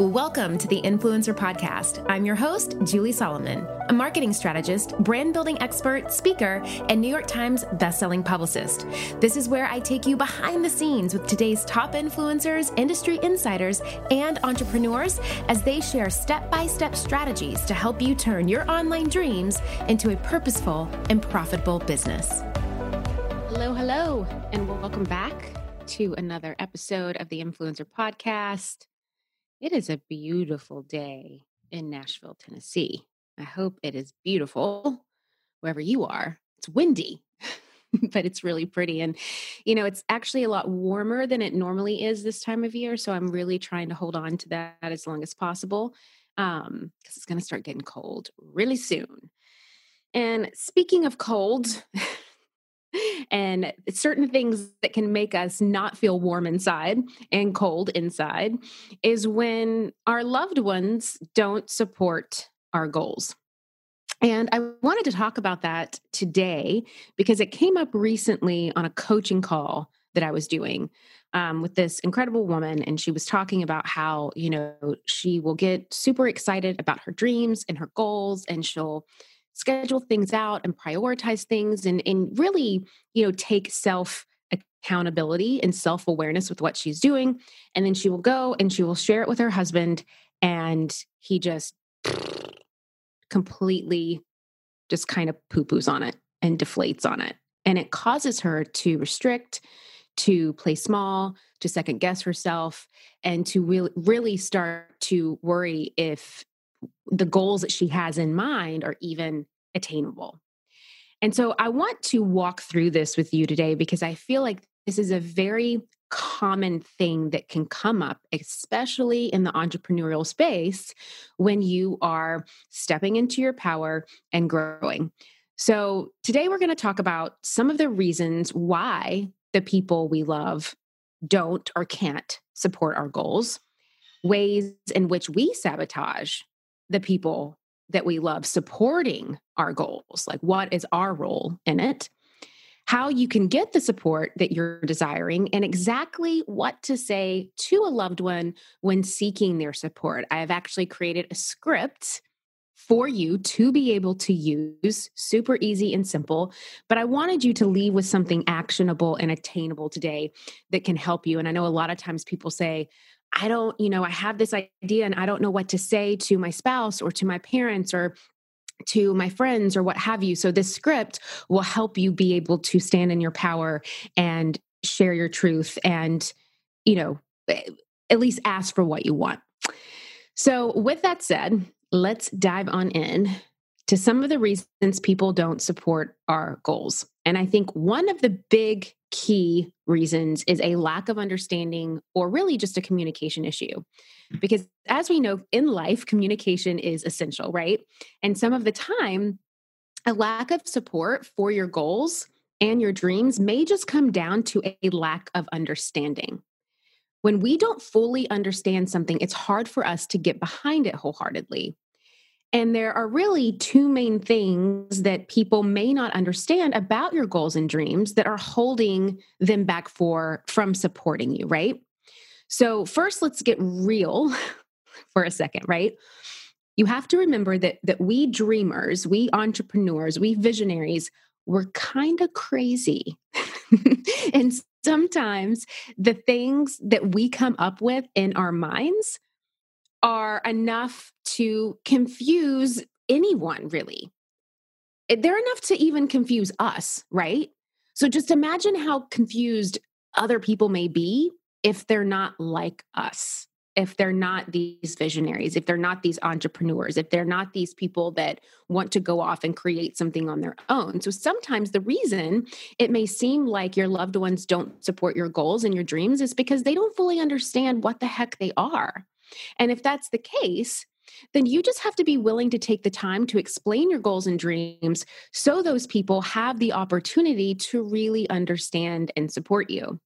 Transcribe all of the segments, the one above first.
Welcome to the Influencer Podcast. I'm your host, Julie Solomon, a marketing strategist, brand building expert, speaker, and New York Times bestselling publicist. This is where I take you behind the scenes with today's top influencers, industry insiders, and entrepreneurs as they share step by step strategies to help you turn your online dreams into a purposeful and profitable business. Hello, hello, and welcome back to another episode of the Influencer Podcast. It is a beautiful day in Nashville, Tennessee. I hope it is beautiful wherever you are. It's windy, but it's really pretty. And, you know, it's actually a lot warmer than it normally is this time of year. So I'm really trying to hold on to that as long as possible because um, it's going to start getting cold really soon. And speaking of cold, and certain things that can make us not feel warm inside and cold inside is when our loved ones don't support our goals. And I wanted to talk about that today because it came up recently on a coaching call that I was doing um, with this incredible woman. And she was talking about how, you know, she will get super excited about her dreams and her goals, and she'll schedule things out and prioritize things and, and really, you know, take self accountability and self awareness with what she's doing. And then she will go and she will share it with her husband. And he just completely just kind of poo poos on it and deflates on it. And it causes her to restrict, to play small, to second guess herself, and to really, really start to worry if the goals that she has in mind are even attainable. And so I want to walk through this with you today because I feel like this is a very common thing that can come up, especially in the entrepreneurial space when you are stepping into your power and growing. So, today we're going to talk about some of the reasons why the people we love don't or can't support our goals, ways in which we sabotage the people that we love supporting our goals. Like, what is our role in it? How you can get the support that you're desiring, and exactly what to say to a loved one when seeking their support. I have actually created a script for you to be able to use, super easy and simple. But I wanted you to leave with something actionable and attainable today that can help you. And I know a lot of times people say, I don't, you know, I have this idea and I don't know what to say to my spouse or to my parents or to my friends or what have you. So this script will help you be able to stand in your power and share your truth and, you know, eh, at least ask for what you want. So with that said, let's dive on in to some of the reasons people don't support our goals. And I think one of the big key reasons is a lack of understanding or really just a communication issue. Mm. Because as we know in life, communication is essential, right? And some of the time, a lack of support for your goals and your dreams may just come down to a lack of understanding. When we don't fully understand something, it's hard for us to get behind it wholeheartedly. And there are really two main things that people may not understand about your goals and dreams that are holding them back for from supporting you, right? So, first let's get real for a second, right? You have to remember that that we dreamers, we entrepreneurs, we visionaries, we're kind of crazy. and sometimes the things that we come up with in our minds are enough to confuse anyone, really. Eh, they're enough to even confuse us, right? So just imagine how confused other people may be if they're not like us, if they're not these visionaries, if they're not these entrepreneurs, if they're not these people that want to go off and create something on their own. So sometimes the reason it may seem like your loved ones don't support your goals and your dreams is because they don't fully understand what the heck they are. And if that's the case, then you just have to be willing to take the time to explain your goals and dreams so those people have the opportunity to really understand and support you.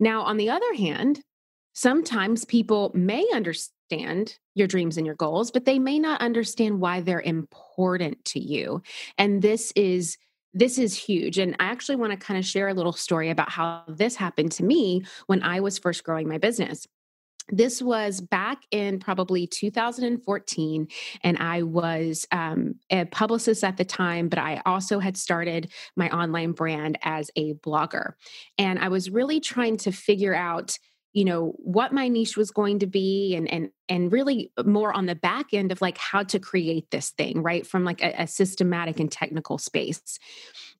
Now, on the other hand, sometimes people may understand your dreams and your goals, but they may not understand why they're important to you. And this is this is huge. And I actually want to kind of share a little story about how this happened to me when I was first growing my business. This was back in probably 2014 and i was um, a publicist at the time but i also had started my online brand as a blogger. And i was really trying to figure out you know what my niche was going to be and and and really more on the back end of like how to create this thing right from like a, a systematic and technical space.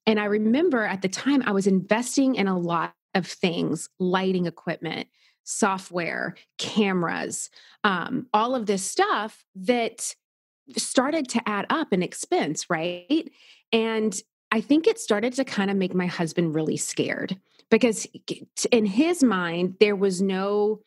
And i remember at the time i was investing in a lot of things lighting equipment software, cameras, um, all of this stuff that started to add up in expense, right? And I think it started to kind of make my husband really scared because in his mind, there was no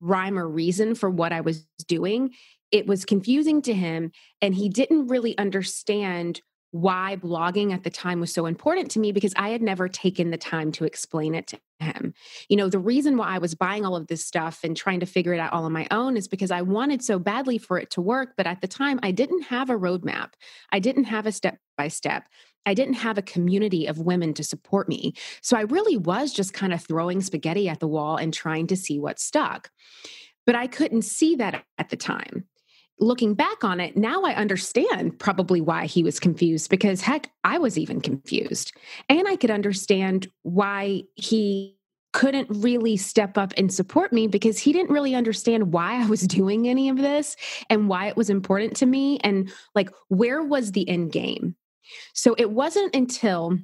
rhyme or reason for what I was doing. It was confusing to him, and he didn't really understand why blogging at the time was so important to me because I had never taken the time to explain it to him. You know, the reason why I was buying all of this stuff and trying to figure it out all on my own is because I wanted so badly for it to work. But at the time, I didn't have a roadmap, I didn't have a step by step. I didn't have a community of women to support me. So I really was just kind of throwing spaghetti at the wall and trying to see what stuck. But I couldn't see that at the time looking back on it, now I understand probably why he was confused because heck, I was even confused. And I could understand why he couldn't really step up and support me because he didn't really understand why I was doing any of this and why it was important to me and like where was the end game. So it wasn't until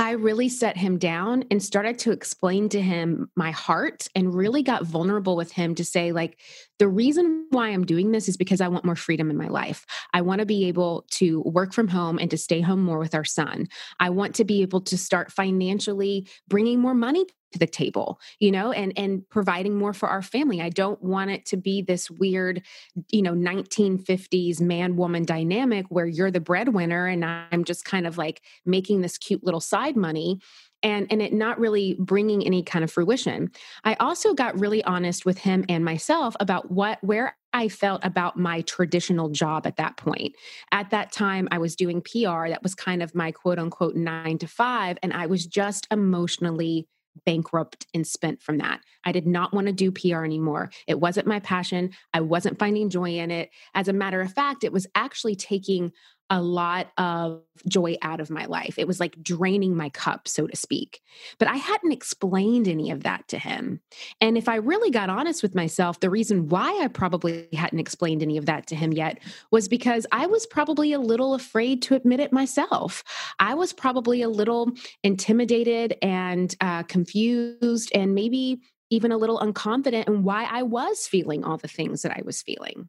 I really set him down and started to explain to him my heart and really got vulnerable with him to say, like, the reason why I'm doing this is because I want more freedom in my life. I want to be able to work from home and to stay home more with our son. I want to be able to start financially bringing more money to the table you know and and providing more for our family. I don't want it to be this weird you know 1950s man woman dynamic where you're the breadwinner and i'm just kind of like making this cute little side money and and it not really bringing any kind of fruition. I also got really honest with him and myself about what where i felt about my traditional job at that point. At that time i was doing pr that was kind of my quote unquote 9 to 5 and i was just emotionally bankrupt and spent from that. I did not want to do PR anymore. It wasn't my passion. I wasn't finding joy in it. As a matter of fact, it was actually taking a lot of joy out of my life. It was like draining my cup, so to speak. But I hadn't explained any of that to him. And if I really got honest with myself, the reason why I probably hadn't explained any of that to him yet was because I was probably a little afraid to admit it myself. I was probably a little intimidated and uh, confused and maybe even a little unconfident in why I was feeling all the things that I was feeling.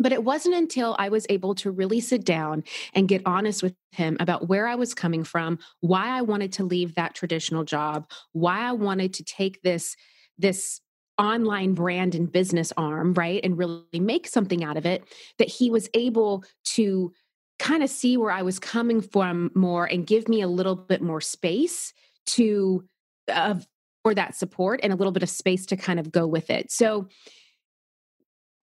But it wasn't until I was able to really sit down and get honest with him about where I was coming from, why I wanted to leave that traditional job, why I wanted to take this this online brand and business arm, right? And really make something out of it that he was able to kind of see where I was coming from more and give me a little bit more space to uh, for that support and a little bit of space to kind of go with it. So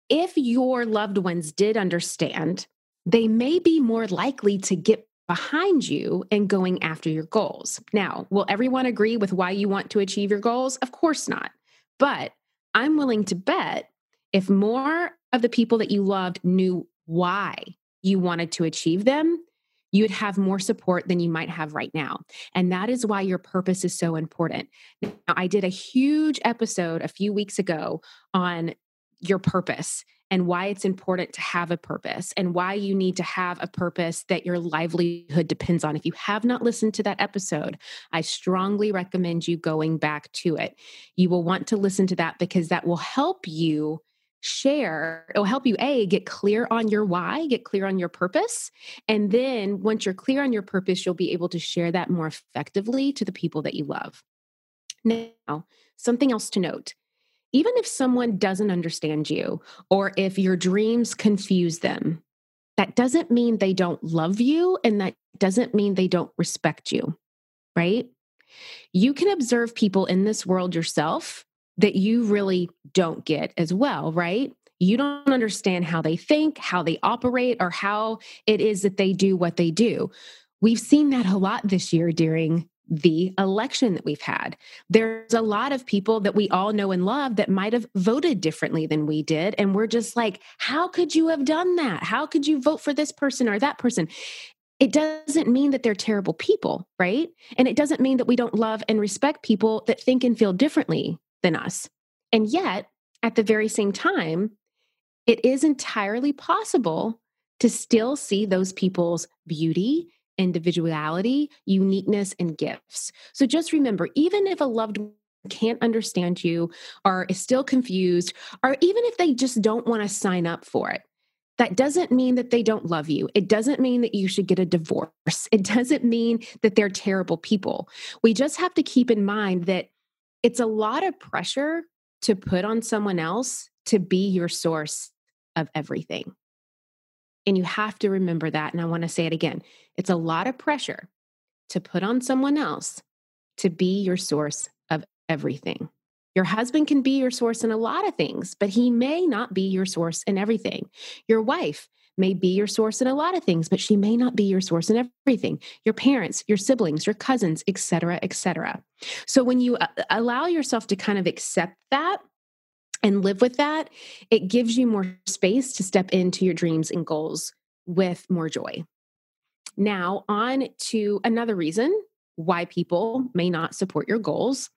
if your loved ones did understand, they may be more likely to get behind you and going after your goals. Now, will everyone agree with why you want to achieve your goals? Of course not. But I'm willing to bet if more of the people that you loved knew why you wanted to achieve them, you'd have more support than you might have right now. And that is why your purpose is so important. Now, I did a huge episode a few weeks ago on your purpose and why it's important to have a purpose and why you need to have a purpose that your livelihood depends on. If you have not listened to that episode, I strongly recommend you going back to it. You will want to listen to that because that will help you share it will help you a get clear on your why get clear on your purpose and then once you're clear on your purpose you'll be able to share that more effectively to the people that you love now something else to note even if someone doesn't understand you or if your dreams confuse them, that doesn't mean they don't love you and that doesn't mean they don't respect you, right? You can observe people in this world yourself that you really don't get as well, right? You don't understand how they think, how they operate, or how it is that they do what they do. We've seen that a lot this year during the election that we've had. There's a lot of people that we all know and love that might have voted differently than we did. And we're just like, how could you have done that? How could you vote for this person or that person? It doesn't mean that they're terrible people, right? And it doesn't mean that we don't love and respect people that think and feel differently than us. And yet, at the very same time, it is entirely possible to still see those people's beauty, individuality, uniqueness, and gifts. So just remember even if a loved one can't understand you or is still confused, or even if they just don't want to sign up for it, that doesn't mean that they don't love you. It doesn't mean that you should get a divorce. It doesn't mean that they're terrible people. We just have to keep in mind that it's a lot of pressure to put on someone else to be your source of everything. And you have to remember that. And I want to say it again it's a lot of pressure to put on someone else to be your source of everything. Your husband can be your source in a lot of things, but he may not be your source in everything. Your wife may be your source in a lot of things, but she may not be your source in everything. Your parents, your siblings, your cousins, etc., etc. So when you uh, allow yourself to kind of accept that and live with that, it gives you more space to step into your dreams and goals with more joy. Now, on to another reason why people may not support your goals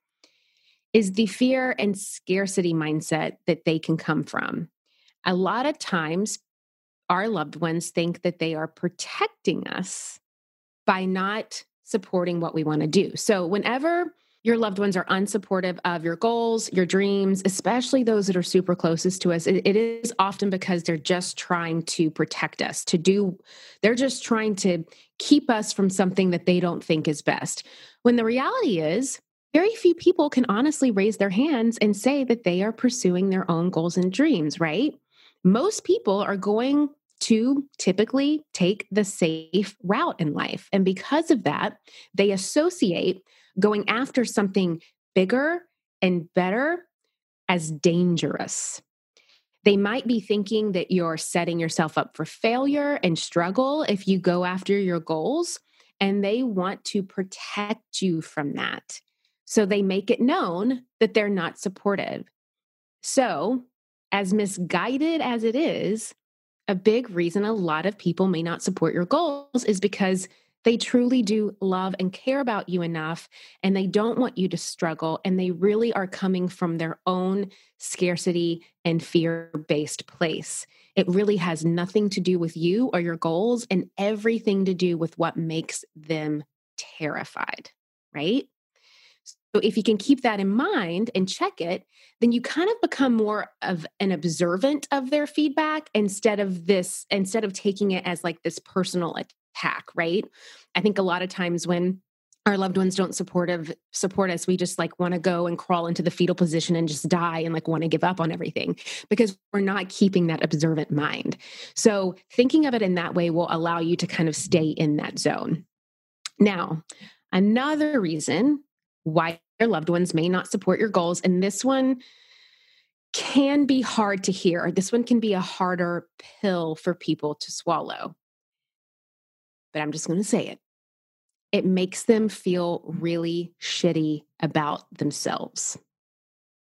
is the fear and scarcity mindset that they can come from. A lot of times, our loved ones think that they are protecting us by not supporting what we want to do. So, whenever your loved ones are unsupportive of your goals, your dreams, especially those that are super closest to us, it, it is often because they're just trying to protect us, to do, they're just trying to keep us from something that they don't think is best. When the reality is, very few people can honestly raise their hands and say that they are pursuing their own goals and dreams, right? Most people are going to typically take the safe route in life. And because of that, they associate going after something bigger and better as dangerous. They might be thinking that you're setting yourself up for failure and struggle if you go after your goals, and they want to protect you from that. So they make it known that they're not supportive. So, as misguided as it is, a big reason a lot of people may not support your goals is because they truly do love and care about you enough, and they don't want you to struggle. And they really are coming from their own scarcity and fear based place. It really has nothing to do with you or your goals and everything to do with what makes them terrified, right? So if you can keep that in mind and check it, then you kind of become more of an observant of their feedback instead of this, instead of taking it as like this personal right? I think a lot of times when our loved ones don't supportive support us we just like want to go and crawl into the fetal position and just die and like want to give up on everything because we're not keeping that observant mind. So thinking of it in that way will allow you to kind of stay in that zone. Now another reason why your loved ones may not support your goals and this one can be hard to hear this one can be a harder pill for people to swallow but I'm just going to say it. It makes them feel really shitty about themselves.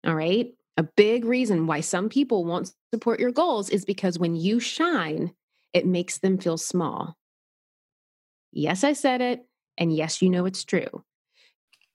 All right. A big reason why some people won't support your goals is because when you shine, it makes them feel small. Yes, I said it. And yes, you know it's true.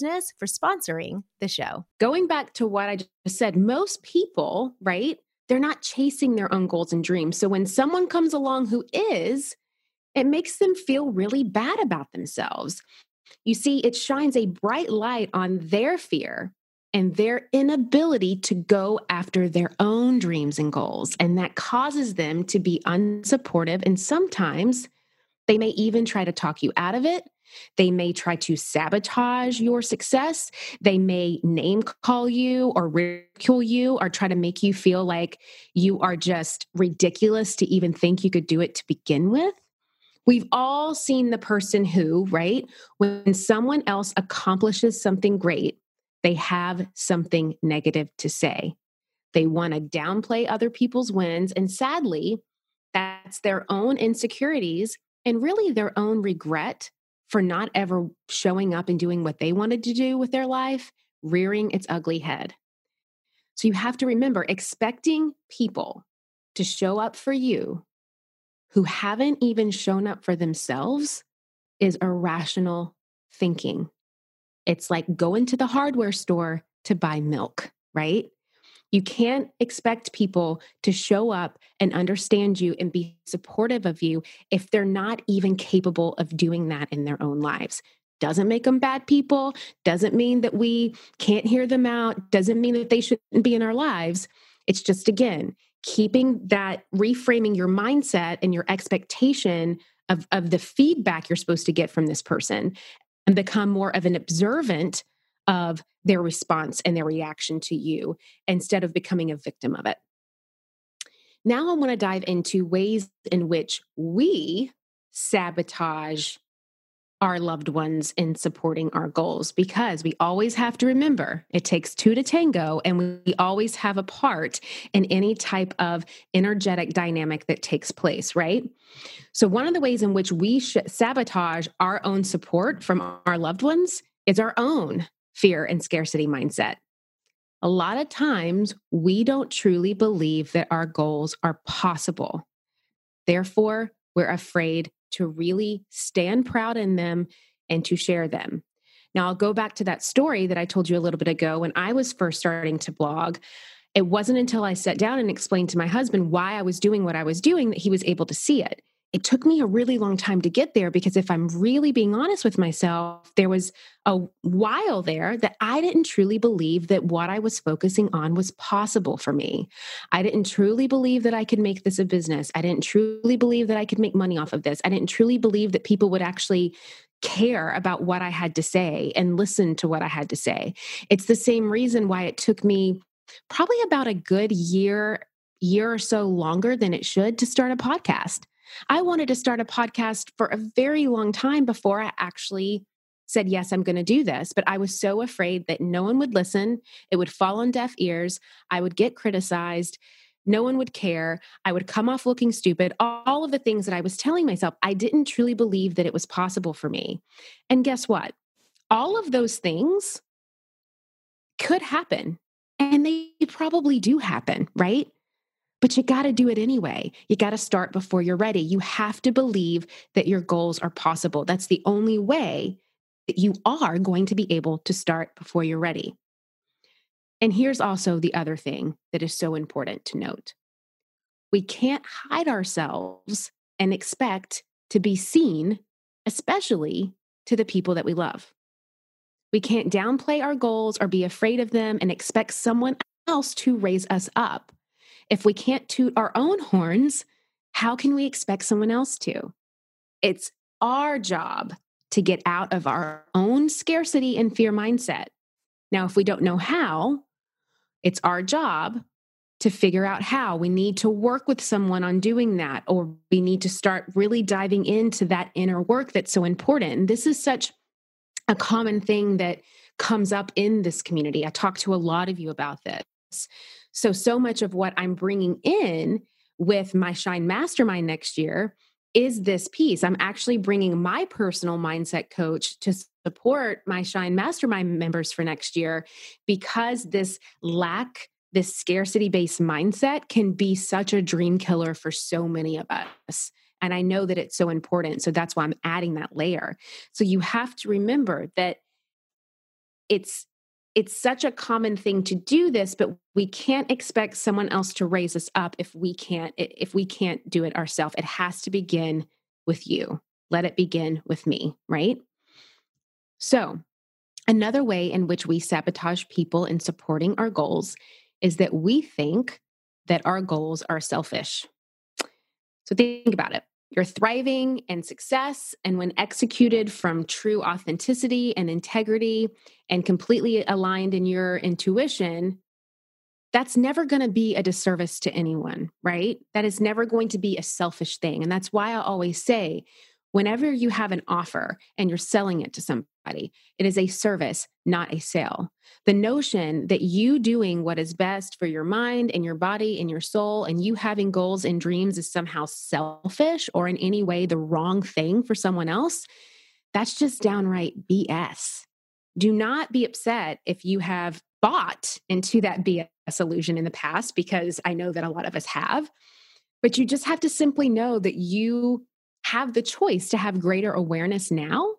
for sponsoring the show. Going back to what I just said, most people, right? They're not chasing their own goals and dreams. So when someone comes along who is, it makes them feel really bad about themselves. You see, it shines a bright light on their fear and their inability to go after their own dreams and goals. And that causes them to be unsupportive. And sometimes they may even try to talk you out of it. They may try to sabotage your success. They may name call you or ridicule you or try to make you feel like you are just ridiculous to even think you could do it to begin with. We've all seen the person who, right, when someone else accomplishes something great, they have something negative to say. They want to downplay other people's wins. And sadly, that's their own insecurities and really their own regret for not ever showing up and doing what they wanted to do with their life, rearing its ugly head. So you have to remember expecting people to show up for you who haven't even shown up for themselves is irrational thinking. It's like going to the hardware store to buy milk, right? You can't expect people to show up and understand you and be supportive of you if they're not even capable of doing that in their own lives. Doesn't make them bad people, doesn't mean that we can't hear them out, doesn't mean that they shouldn't be in our lives. It's just, again, keeping that reframing your mindset and your expectation of, of the feedback you're supposed to get from this person and become more of an observant of their response and their reaction to you instead of becoming a victim of it. Now, I want to dive into ways in which we sabotage our loved ones in supporting our goals because we always have to remember it takes two to tango and we always have a part in any type of energetic dynamic that takes place, right? So, one of the ways in which we sabotage our own support from our loved ones is our own fear and scarcity mindset. A lot of times, we don't truly believe that our goals are possible. Therefore, we're afraid to really stand proud in them and to share them. Now, I'll go back to that story that I told you a little bit ago when I was first starting to blog. It wasn't until I sat down and explained to my husband why I was doing what I was doing that he was able to see it it took me a really long time to get there because if I'm really being honest with myself, there was a while there that I didn't truly believe that what I was focusing on was possible for me. I didn't truly believe that I could make this a business. I didn't truly believe that I could make money off of this. I didn't truly believe that people would actually care about what I had to say and listen to what I had to say. It's the same reason why it took me probably about a good year year or so longer than it should to start a podcast I wanted to start a podcast for a very long time before I actually said, Yes, I'm going to do this. But I was so afraid that no one would listen. It would fall on deaf ears. I would get criticized. No one would care. I would come off looking stupid. All of the things that I was telling myself, I didn't truly believe that it was possible for me. And guess what? All of those things could happen. And they probably do happen, right? But you got to do it anyway. You got to start before you're ready. You have to believe that your goals are possible. That's the only way that you are going to be able to start before you're ready. And here's also the other thing that is so important to note we can't hide ourselves and expect to be seen, especially to the people that we love. We can't downplay our goals or be afraid of them and expect someone else to raise us up if we can't toot our own horns, how can we expect someone else to? It's our job to get out of our own scarcity and fear mindset. Now, if we don't know how, it's our job to figure out how. We need to work with someone on doing that, or we need to start really diving into that inner work that's so important. And this is such a common thing that comes up in this community. I talk to a lot of you about this. So, so much of what I'm bringing in with my Shine Mastermind next year is this piece. I'm actually bringing my personal mindset coach to support my Shine Mastermind members for next year because this lack, this scarcity based mindset can be such a dream killer for so many of us. And I know that it's so important. So that's why I'm adding that layer. So you have to remember that it's it's such a common thing to do this but we can't expect someone else to raise us up if we can't if we can't do it ourselves it has to begin with you. Let it begin with me right? So another way in which we sabotage people in supporting our goals is that we think that our goals are selfish. So think about it your thriving and success, and when executed from true authenticity and integrity and completely aligned in your intuition, that's never going to be a disservice to anyone, right? That is never going to be a selfish thing. And that's why I always say whenever you have an offer and you're selling it to somebody, it is a service, not a sale. The notion that you doing what is best for your mind and your body and your soul and you having goals and dreams is somehow selfish or in any way the wrong thing for someone else, that's just downright BS. Do not be upset if you have bought into that BS illusion in the past, because I know that a lot of us have. But you just have to simply know that you have the choice to have greater awareness now.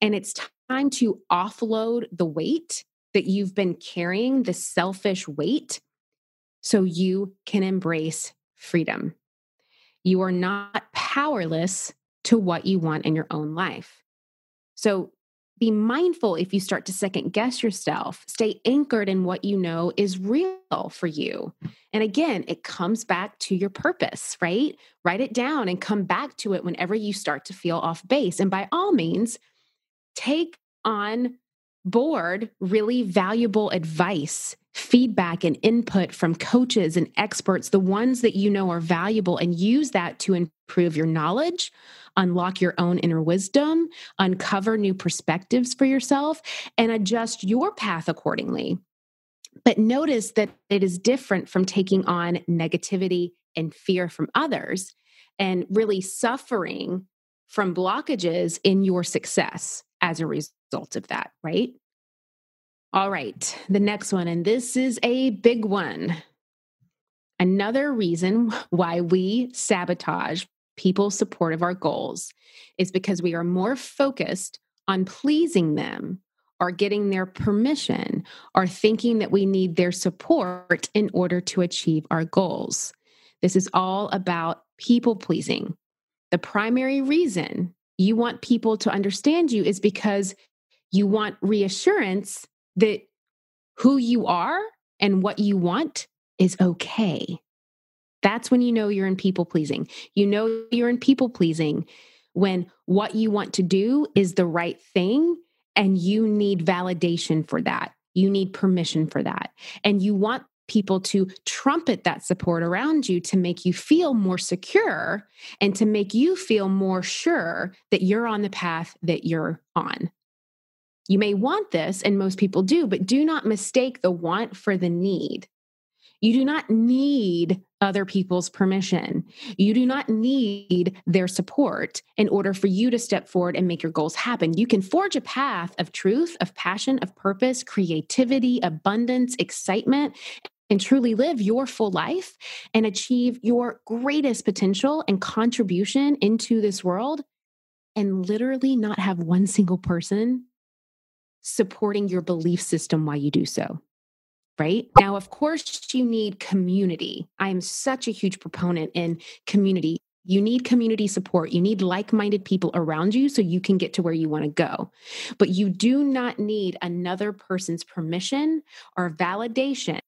And it's time to offload the weight that you've been carrying, the selfish weight, so you can embrace freedom. You are not powerless to what you want in your own life. So be mindful if you start to second guess yourself. Stay anchored in what you know is real for you. And again, it comes back to your purpose, right? Write it down and come back to it whenever you start to feel off base. And by all means, take on board really valuable advice, feedback, and input from coaches and experts, the ones that you know are valuable, and use that to improve your knowledge unlock your own inner wisdom, uncover new perspectives for yourself, and adjust your path accordingly. But notice that it is different from taking on negativity and fear from others and really suffering from blockages in your success as a result of that, right? All right, the next one, and this is a big one. Another reason why we sabotage people support of our goals is because we are more focused on pleasing them or getting their permission or thinking that we need their support in order to achieve our goals. This is all about people pleasing. The primary reason you want people to understand you is because you want reassurance that who you are and what you want is okay. That's when you know you're in people pleasing. You know you're in people pleasing when what you want to do is the right thing and you need validation for that. You need permission for that. And you want people to trumpet that support around you to make you feel more secure and to make you feel more sure that you're on the path that you're on. You may want this, and most people do, but do not mistake the want for the need. You do not need other people's permission. You do not need their support in order for you to step forward and make your goals happen. You can forge a path of truth, of passion, of purpose, creativity, abundance, excitement, and truly live your full life and achieve your greatest potential and contribution into this world and literally not have one single person supporting your belief system while you do so right? Now, of course, you need community. I am such a huge proponent in community. You need community support. You need like minded people around you so you can get to where you want to go. But you do not need another person's permission or validation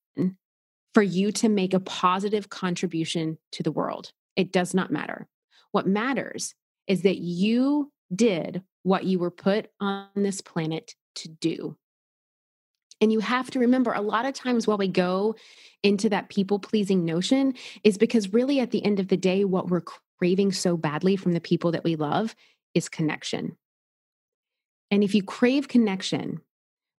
for you to make a positive contribution to the world. It does not matter. What matters is that you did what you were put on this planet to do. And you have to remember a lot of times while we go into that people pleasing notion is because really at the end of the day, what we're craving so badly from the people that we love is connection. And if you crave connection,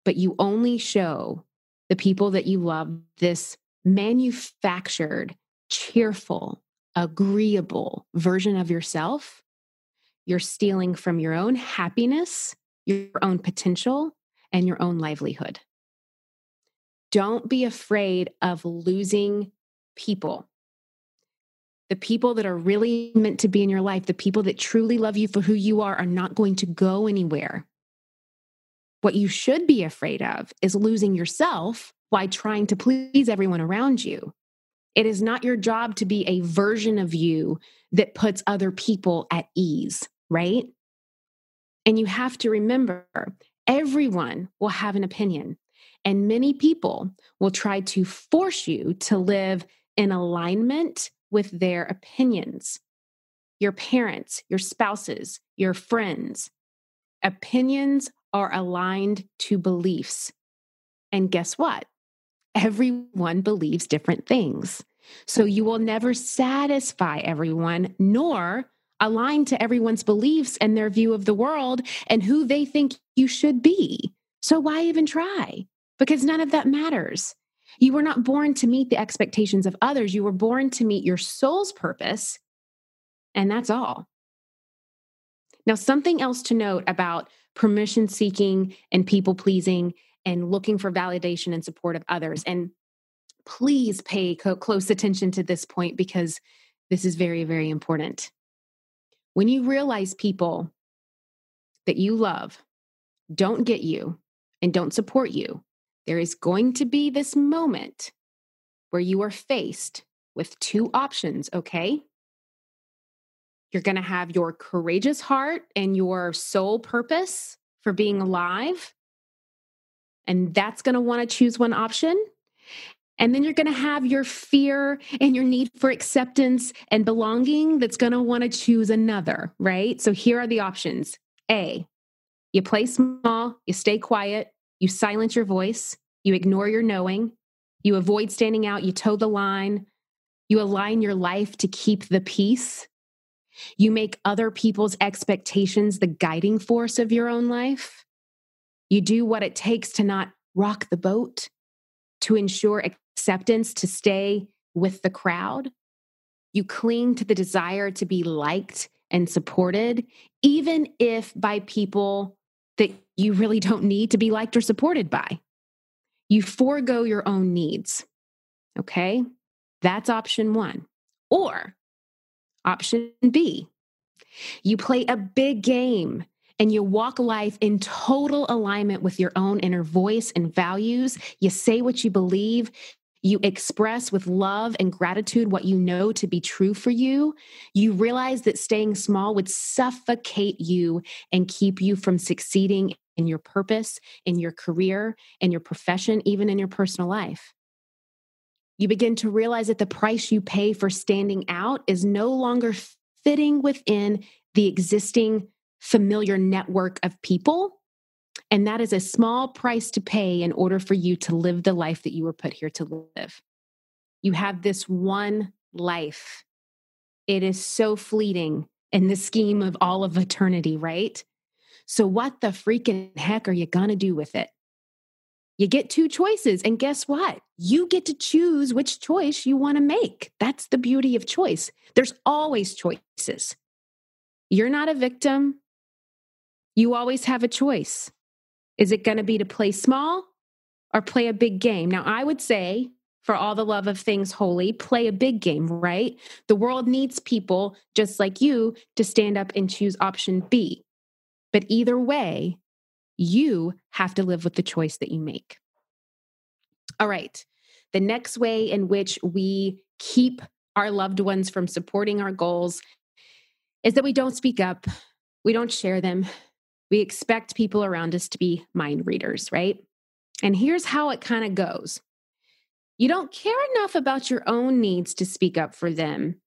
but you only show the people that you love this manufactured, cheerful, agreeable version of yourself, you're stealing from your own happiness, your own potential, and your own livelihood. Don't be afraid of losing people. The people that are really meant to be in your life, the people that truly love you for who you are, are not going to go anywhere. What you should be afraid of is losing yourself by trying to please everyone around you. It is not your job to be a version of you that puts other people at ease, right? And you have to remember everyone will have an opinion, and many people will try to force you to live in alignment with their opinions. Your parents, your spouses, your friends. Opinions are aligned to beliefs. And guess what? Everyone believes different things. So you will never satisfy everyone, nor align to everyone's beliefs and their view of the world and who they think you should be. So why even try? Because none of that matters. You were not born to meet the expectations of others. You were born to meet your soul's purpose. And that's all. Now, something else to note about permission seeking and people pleasing and looking for validation and support of others. And please pay co- close attention to this point because this is very, very important. When you realize people that you love don't get you and don't support you, there is going to be this moment where you are faced with two options, okay? You're going to have your courageous heart and your soul purpose for being alive. And that's going to want to choose one option. And then you're going to have your fear and your need for acceptance and belonging that's going to want to choose another, right? So here are the options A, you play small, you stay quiet, you silence your voice, you ignore your knowing, you avoid standing out, you toe the line, you align your life to keep the peace. You make other people's expectations the guiding force of your own life. You do what it takes to not rock the boat, to ensure acceptance, to stay with the crowd. You cling to the desire to be liked and supported, even if by people that you really don't need to be liked or supported by. You forego your own needs. Okay, that's option one. Or option B, you play a big game and you walk life in total alignment with your own inner voice and values. You say what you believe. You express with love and gratitude what you know to be true for you. You realize that staying small would suffocate you and keep you from succeeding in your purpose, in your career, in your profession, even in your personal life. You begin to realize that the price you pay for standing out is no longer fitting within the existing familiar network of people. And that is a small price to pay in order for you to live the life that you were put here to live. You have this one life. It is so fleeting in the scheme of all of eternity, right? So, what the freaking heck are you going to do with it? You get two choices. And guess what? You get to choose which choice you want to make. That's the beauty of choice. There's always choices. You're not a victim. You always have a choice. Is it going to be to play small or play a big game? Now, I would say, for all the love of things holy, play a big game, right? The world needs people just like you to stand up and choose option B. But either way, you have to live with the choice that you make. All right. The next way in which we keep our loved ones from supporting our goals is that we don't speak up, we don't share them, we expect people around us to be mind readers, right? And here's how it kind of goes you don't care enough about your own needs to speak up for them,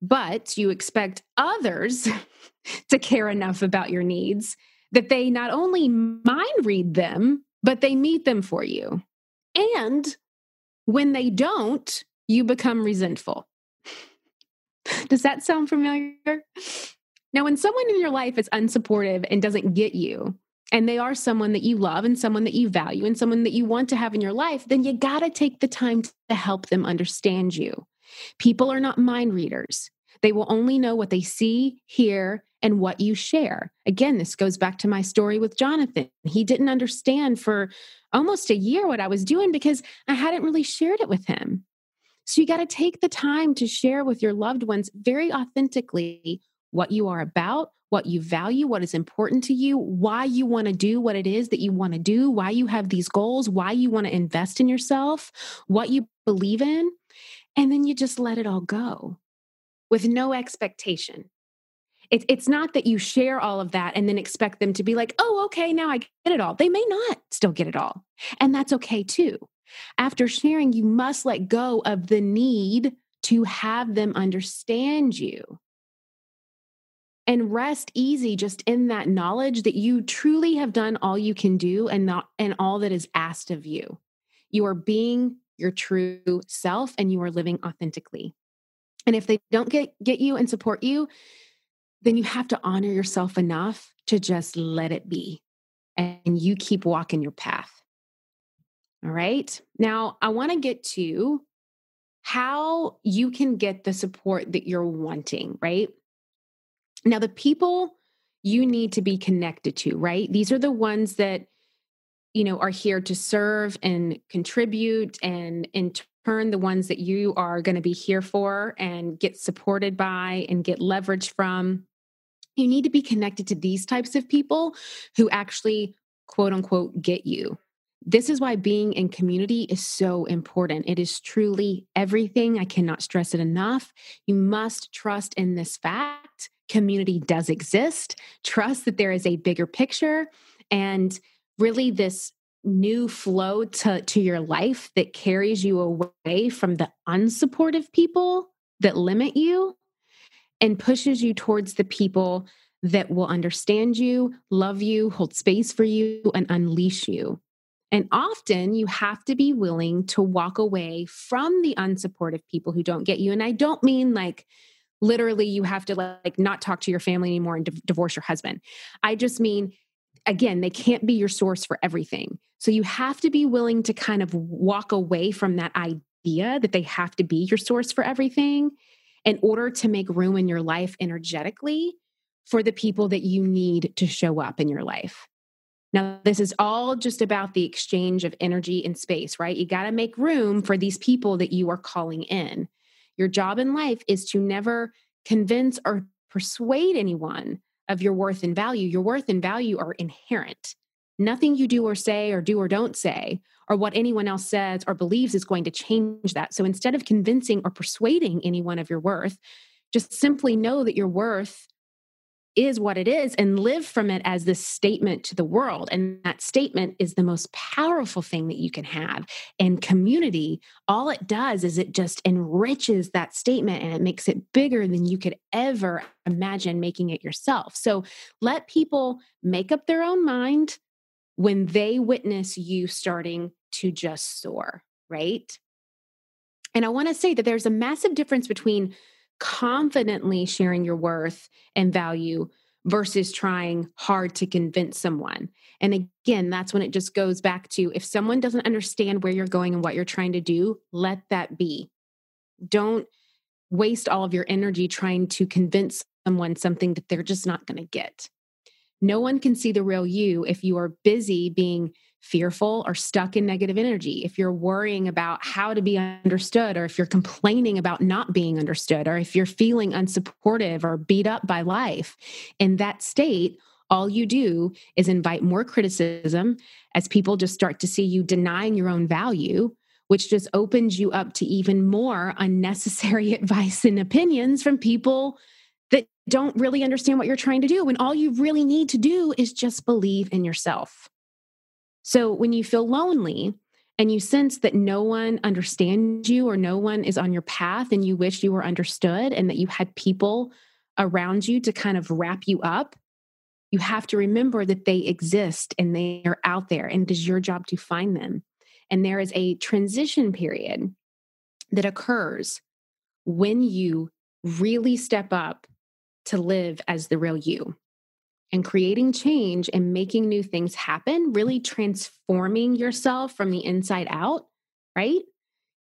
but you expect others to care enough about your needs that they not only mind read them, but they meet them for you. And when they don't, you become resentful. Does that sound familiar? Now, when someone in your life is unsupportive and doesn't get you, and they are someone that you love and someone that you value and someone that you want to have in your life, then you got to take the time to help them understand you. People are not mind readers. They will only know what they see, hear, and what you share. Again, this goes back to my story with Jonathan. He didn't understand for almost a year what I was doing because I hadn't really shared it with him. So you got to take the time to share with your loved ones very authentically what you are about, what you value, what is important to you, why you want to do what it is that you want to do, why you have these goals, why you want to invest in yourself, what you believe in. And then you just let it all go with no expectation. It, it's not that you share all of that and then expect them to be like, oh, okay, now I get it all. They may not still get it all. And that's okay too. After sharing, you must let go of the need to have them understand you and rest easy just in that knowledge that you truly have done all you can do and not and all that is asked of you. You are being your true self and you are living authentically. And if they don't get get you and support you, then you have to honor yourself enough to just let it be and you keep walking your path. All right? Now, I want to get to how you can get the support that you're wanting, right? Now, the people you need to be connected to, right? These are the ones that, you know, are here to serve and contribute and in turn the ones that you are going to be here for and get supported by and get leverage from. You need to be connected to these types of people who actually, quote unquote, get you. This is why being in community is so important. It is truly everything. I cannot stress it enough. You must trust in this fact community does exist, trust that there is a bigger picture, and really this new flow to, to your life that carries you away from the unsupportive people that limit you and pushes you towards the people that will understand you, love you, hold space for you, and unleash you. And often you have to be willing to walk away from the unsupportive people who don't get you. And I don't mean like literally you have to like not talk to your family anymore and divorce your husband. I just mean again, they can't be your source for everything. So you have to be willing to kind of walk away from that idea that they have to be your source for everything in order to make room in your life energetically for the people that you need to show up in your life. Now, this is all just about the exchange of energy and space, right? You got to make room for these people that you are calling in. Your job in life is to never convince or persuade anyone of your worth and value. Your worth and value are inherent. Nothing you do or say or do or don't say or what anyone else says or believes is going to change that. So instead of convincing or persuading anyone of your worth, just simply know that your worth is what it is and live from it as this statement to the world. And that statement is the most powerful thing that you can have. And community, all it does is it just enriches that statement and it makes it bigger than you could ever imagine making it yourself. So let people make up their own mind when they witness you starting to just soar, right? And I want to say that there's a massive difference between confidently sharing your worth and value versus trying hard to convince someone. And again, that's when it just goes back to if someone doesn't understand where you're going and what you're trying to do, let that be. Don't waste all of your energy trying to convince someone something that they're just not going to get. No one can see the real you if you are busy being fearful or stuck in negative energy, if you're worrying about how to be understood, or if you're complaining about not being understood, or if you're feeling unsupportive or beat up by life, in that state, all you do is invite more criticism as people just start to see you denying your own value, which just opens you up to even more unnecessary advice and opinions from people that don't really understand what you're trying to do. When all you really need to do is just believe in yourself. So when you feel lonely and you sense that no one understands you or no one is on your path and you wish you were understood and that you had people around you to kind of wrap you up, you have to remember that they exist and they are out there and it is your job to find them. And there is a transition period that occurs when you really step up to live as the real you. And creating change and making new things happen, really transforming yourself from the inside out, right?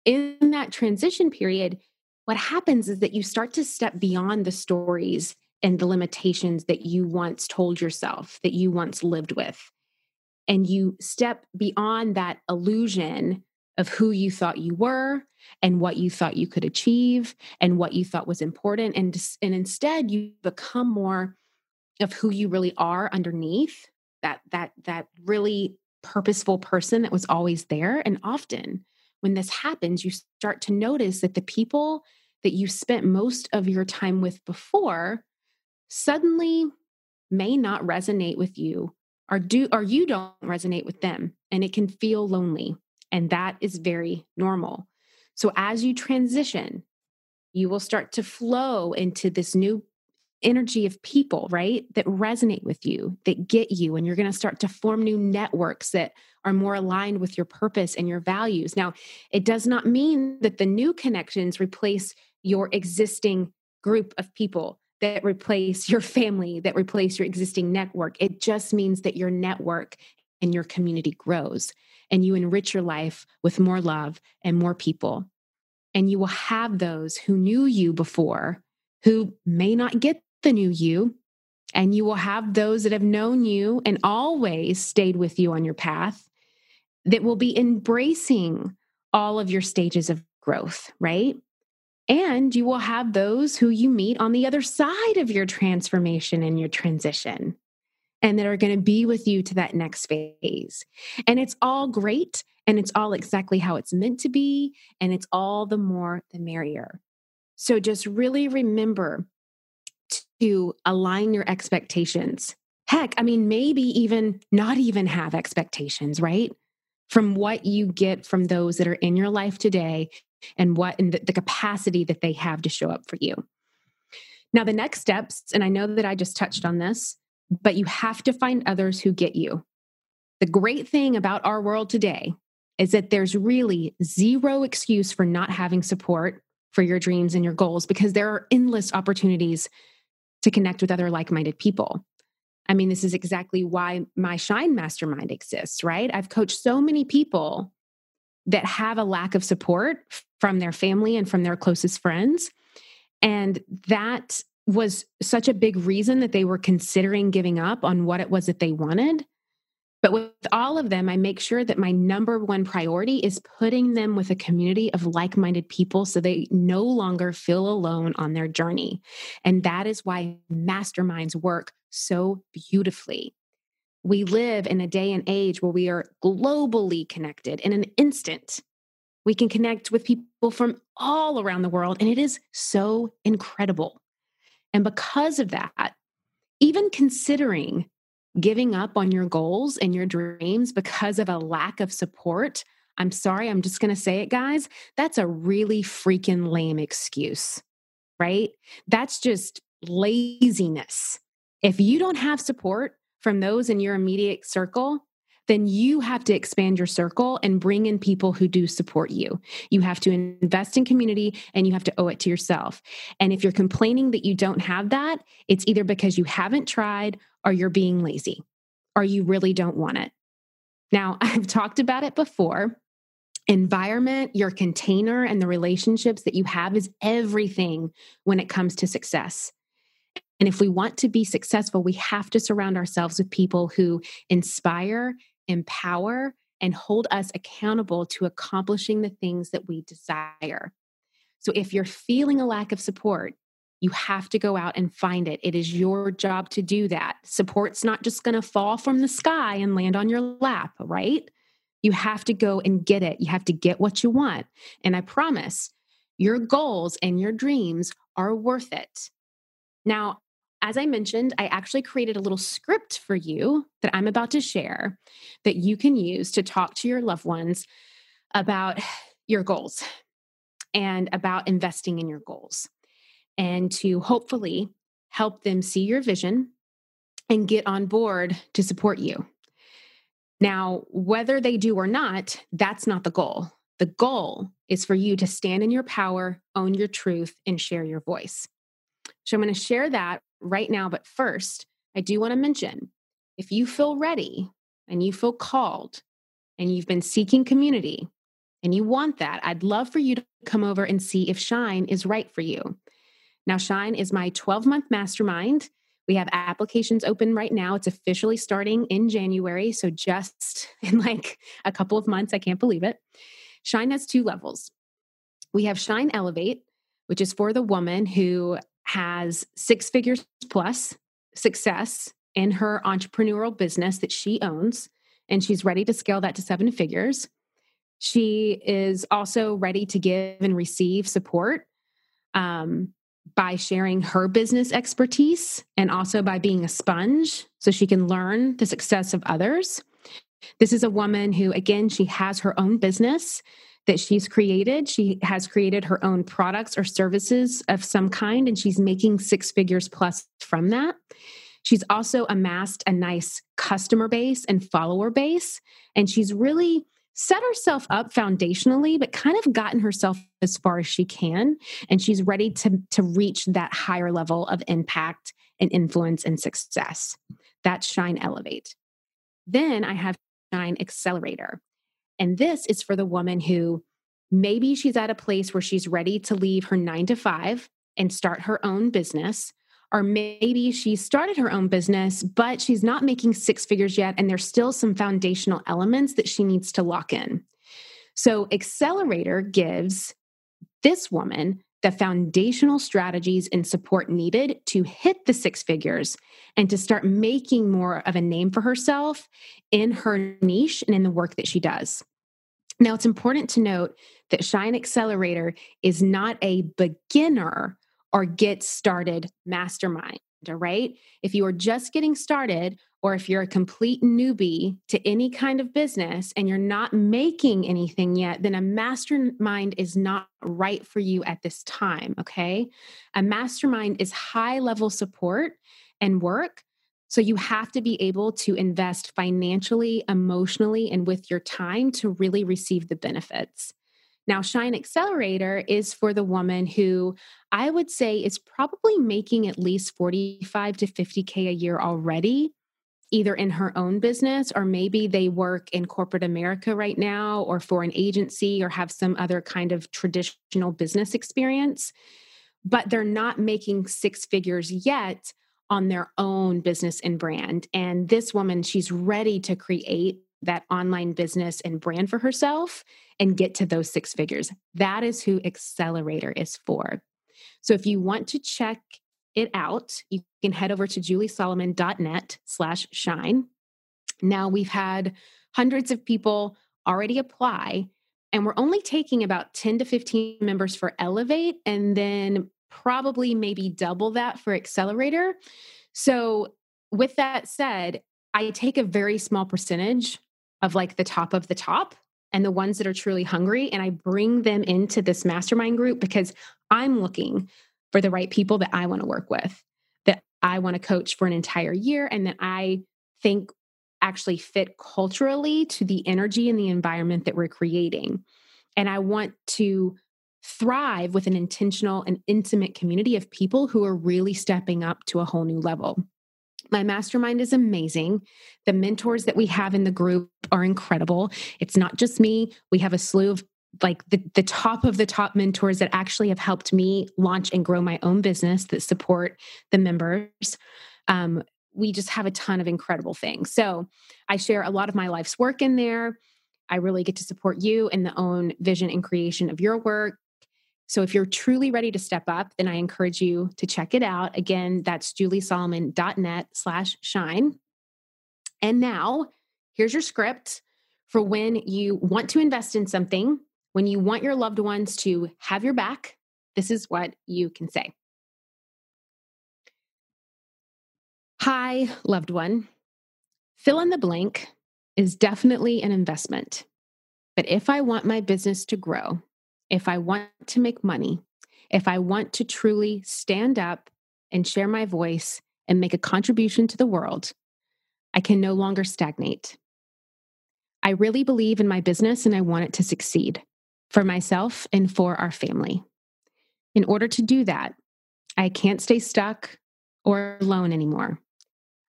In that transition period, what happens is that you start to step beyond the stories and the limitations that you once told yourself, that you once lived with. And you step beyond that illusion of who you thought you were and what you thought you could achieve and what you thought was important. And, and instead, you become more of who you really are underneath that that that really purposeful person that was always there and often when this happens you start to notice that the people that you spent most of your time with before suddenly may not resonate with you or do or you don't resonate with them and it can feel lonely and that is very normal. So as you transition you will start to flow into this new energy of people, right? That resonate with you, that get you, and you're going to start to form new networks that are more aligned with your purpose and your values. Now, it does not mean that the new connections replace your existing group of people that replace your family, that replace your existing network. It just means that your network and your community grows and you enrich your life with more love and more people. And you will have those who knew you before who may not get the new you. And you will have those that have known you and always stayed with you on your path that will be embracing all of your stages of growth, right? And you will have those who you meet on the other side of your transformation and your transition, and that are going to be with you to that next phase. And it's all great, and it's all exactly how it's meant to be, and it's all the more the merrier. So just really remember to align your expectations. Heck, I mean, maybe even not even have expectations, right? From what you get from those that are in your life today and what and the, the capacity that they have to show up for you. Now, the next steps, and I know that I just touched on this, but you have to find others who get you. The great thing about our world today is that there's really zero excuse for not having support for your dreams and your goals because there are endless opportunities to connect with other like minded people. I mean, this is exactly why my Shine Mastermind exists, right? I've coached so many people that have a lack of support from their family and from their closest friends. And that was such a big reason that they were considering giving up on what it was that they wanted but with all of them, I make sure that my number one priority is putting them with a community of like minded people so they no longer feel alone on their journey. And that is why masterminds work so beautifully. We live in a day and age where we are globally connected in an instant. We can connect with people from all around the world, and it is so incredible. And because of that, even considering giving up on your goals and your dreams because of a lack of support, I'm sorry, I'm just going to say it, guys. That's a really freaking lame excuse, right? That's just laziness. If you don't have support from those in your immediate circle, then you have to expand your circle and bring in people who do support you. You have to invest in community and you have to owe it to yourself. And if you're complaining that you don't have that, it's either because you haven't tried or you're being lazy or you really don't want it. Now, I've talked about it before. Environment, your container, and the relationships that you have is everything when it comes to success. And if we want to be successful, we have to surround ourselves with people who inspire empower, and hold us accountable to accomplishing the things that we desire. So if you're feeling a lack of support, you have to go out and find it. It is your job to do that. Support's not just going to fall from the sky and land on your lap, right? You have to go and get it. You have to get what you want. And I promise your goals and your dreams are worth it. Now, as I mentioned, I actually created a little script for you that I'm about to share that you can use to talk to your loved ones about your goals and about investing in your goals and to hopefully help them see your vision and get on board to support you. Now, whether they do or not, that's not the goal. The goal is for you to stand in your power, own your truth, and share your voice. So I'm going to share that right now. But first, I do want to mention if you feel ready and you feel called and you've been seeking community and you want that, I'd love for you to come over and see if Shine is right for you. Now, Shine is my 12 month mastermind. We have applications open right now. It's officially starting in January. So, just in like a couple of months, I can't believe it. Shine has two levels. We have Shine Elevate, which is for the woman who has six figures plus success in her entrepreneurial business that she owns, and she's ready to scale that to seven figures. She is also ready to give and receive support um, by sharing her business expertise and also by being a sponge so she can learn the success of others. This is a woman who, again, she has her own business that she's created. She has created her own products or services of some kind, and she's making six figures plus from that. She's also amassed a nice customer base and follower base, and she's really set herself up foundationally, but kind of gotten herself as far as she can. And she's ready to, to reach that higher level of impact and influence and success. That's Shine Elevate. Then I have Shine Accelerator. And this is for the woman who maybe she's at a place where she's ready to leave her nine to five and start her own business. Or maybe she started her own business, but she's not making six figures yet. And there's still some foundational elements that she needs to lock in. So, Accelerator gives this woman the foundational strategies and support needed to hit the six figures and to start making more of a name for herself in her niche and in the work that she does. Now, it's important to note that Shine Accelerator is not a beginner or get started mastermind, right? If you are just getting started, or if you're a complete newbie to any kind of business and you're not making anything yet, then a mastermind is not right for you at this time. Okay. A mastermind is high level support and work. So you have to be able to invest financially, emotionally, and with your time to really receive the benefits. Now, Shine Accelerator is for the woman who I would say is probably making at least 45 to 50K a year already either in her own business or maybe they work in corporate America right now or for an agency or have some other kind of traditional business experience, but they're not making six figures yet on their own business and brand. And this woman, she's ready to create that online business and brand for herself and get to those six figures. That is who Accelerator is for. So if you want to check it out, you can head over to juliesolomon.net slash shine. Now we've had hundreds of people already apply, and we're only taking about 10 to 15 members for Elevate, and then probably maybe double that for Accelerator. So, with that said, I take a very small percentage of like the top of the top and the ones that are truly hungry, and I bring them into this mastermind group because I'm looking for the right people that I want to work with, that I want to coach for an entire year, and that I think actually fit culturally to the energy and the environment that we're creating. And I want to thrive with an intentional and intimate community of people who are really stepping up to a whole new level. My mastermind is amazing. The mentors that we have in the group are incredible. It's not just me, we have a slew of like the, the top of the top mentors that actually have helped me launch and grow my own business that support the members. Um, we just have a ton of incredible things. So I share a lot of my life's work in there. I really get to support you in the own vision and creation of your work. So if you're truly ready to step up, then I encourage you to check it out. Again, that's juliesolomon.net slash shine. And now here's your script for when you want to invest in something when you want your loved ones to have your back, this is what you can say Hi, loved one. Fill in the blank is definitely an investment. But if I want my business to grow, if I want to make money, if I want to truly stand up and share my voice and make a contribution to the world, I can no longer stagnate. I really believe in my business and I want it to succeed for myself and for our family. In order to do that, I can't stay stuck or alone anymore.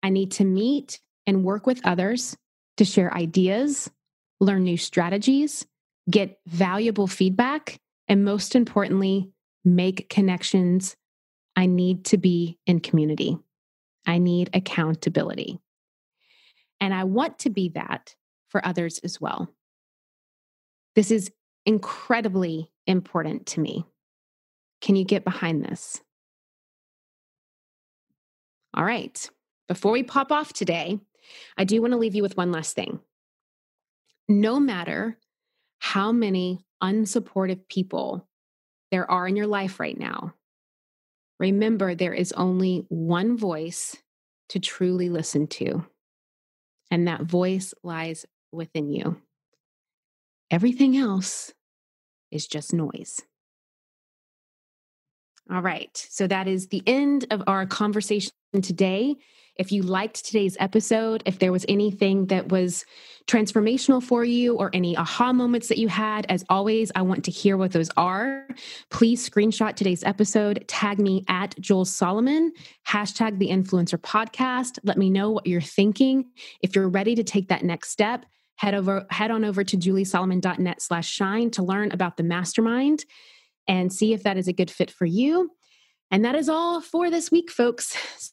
I need to meet and work with others to share ideas, learn new strategies, get valuable feedback, and most importantly, make connections. I need to be in community. I need accountability. And I want to be that for others as well. This is incredibly important to me. Can you get behind this? All right. Before we pop off today, I do want to leave you with one last thing. No matter how many unsupportive people there are in your life right now, remember there is only one voice to truly listen to, and that voice lies within you. Everything else is just noise. All right. So that is the end of our conversation today. If you liked today's episode, if there was anything that was transformational for you or any aha moments that you had, as always, I want to hear what those are. Please screenshot today's episode, tag me at Jules Solomon, hashtag the influencer podcast. Let me know what you're thinking. If you're ready to take that next step, head over, head on over to juliesolomon.net slash shine to learn about the mastermind and see if that is a good fit for you. And that is all for this week, folks.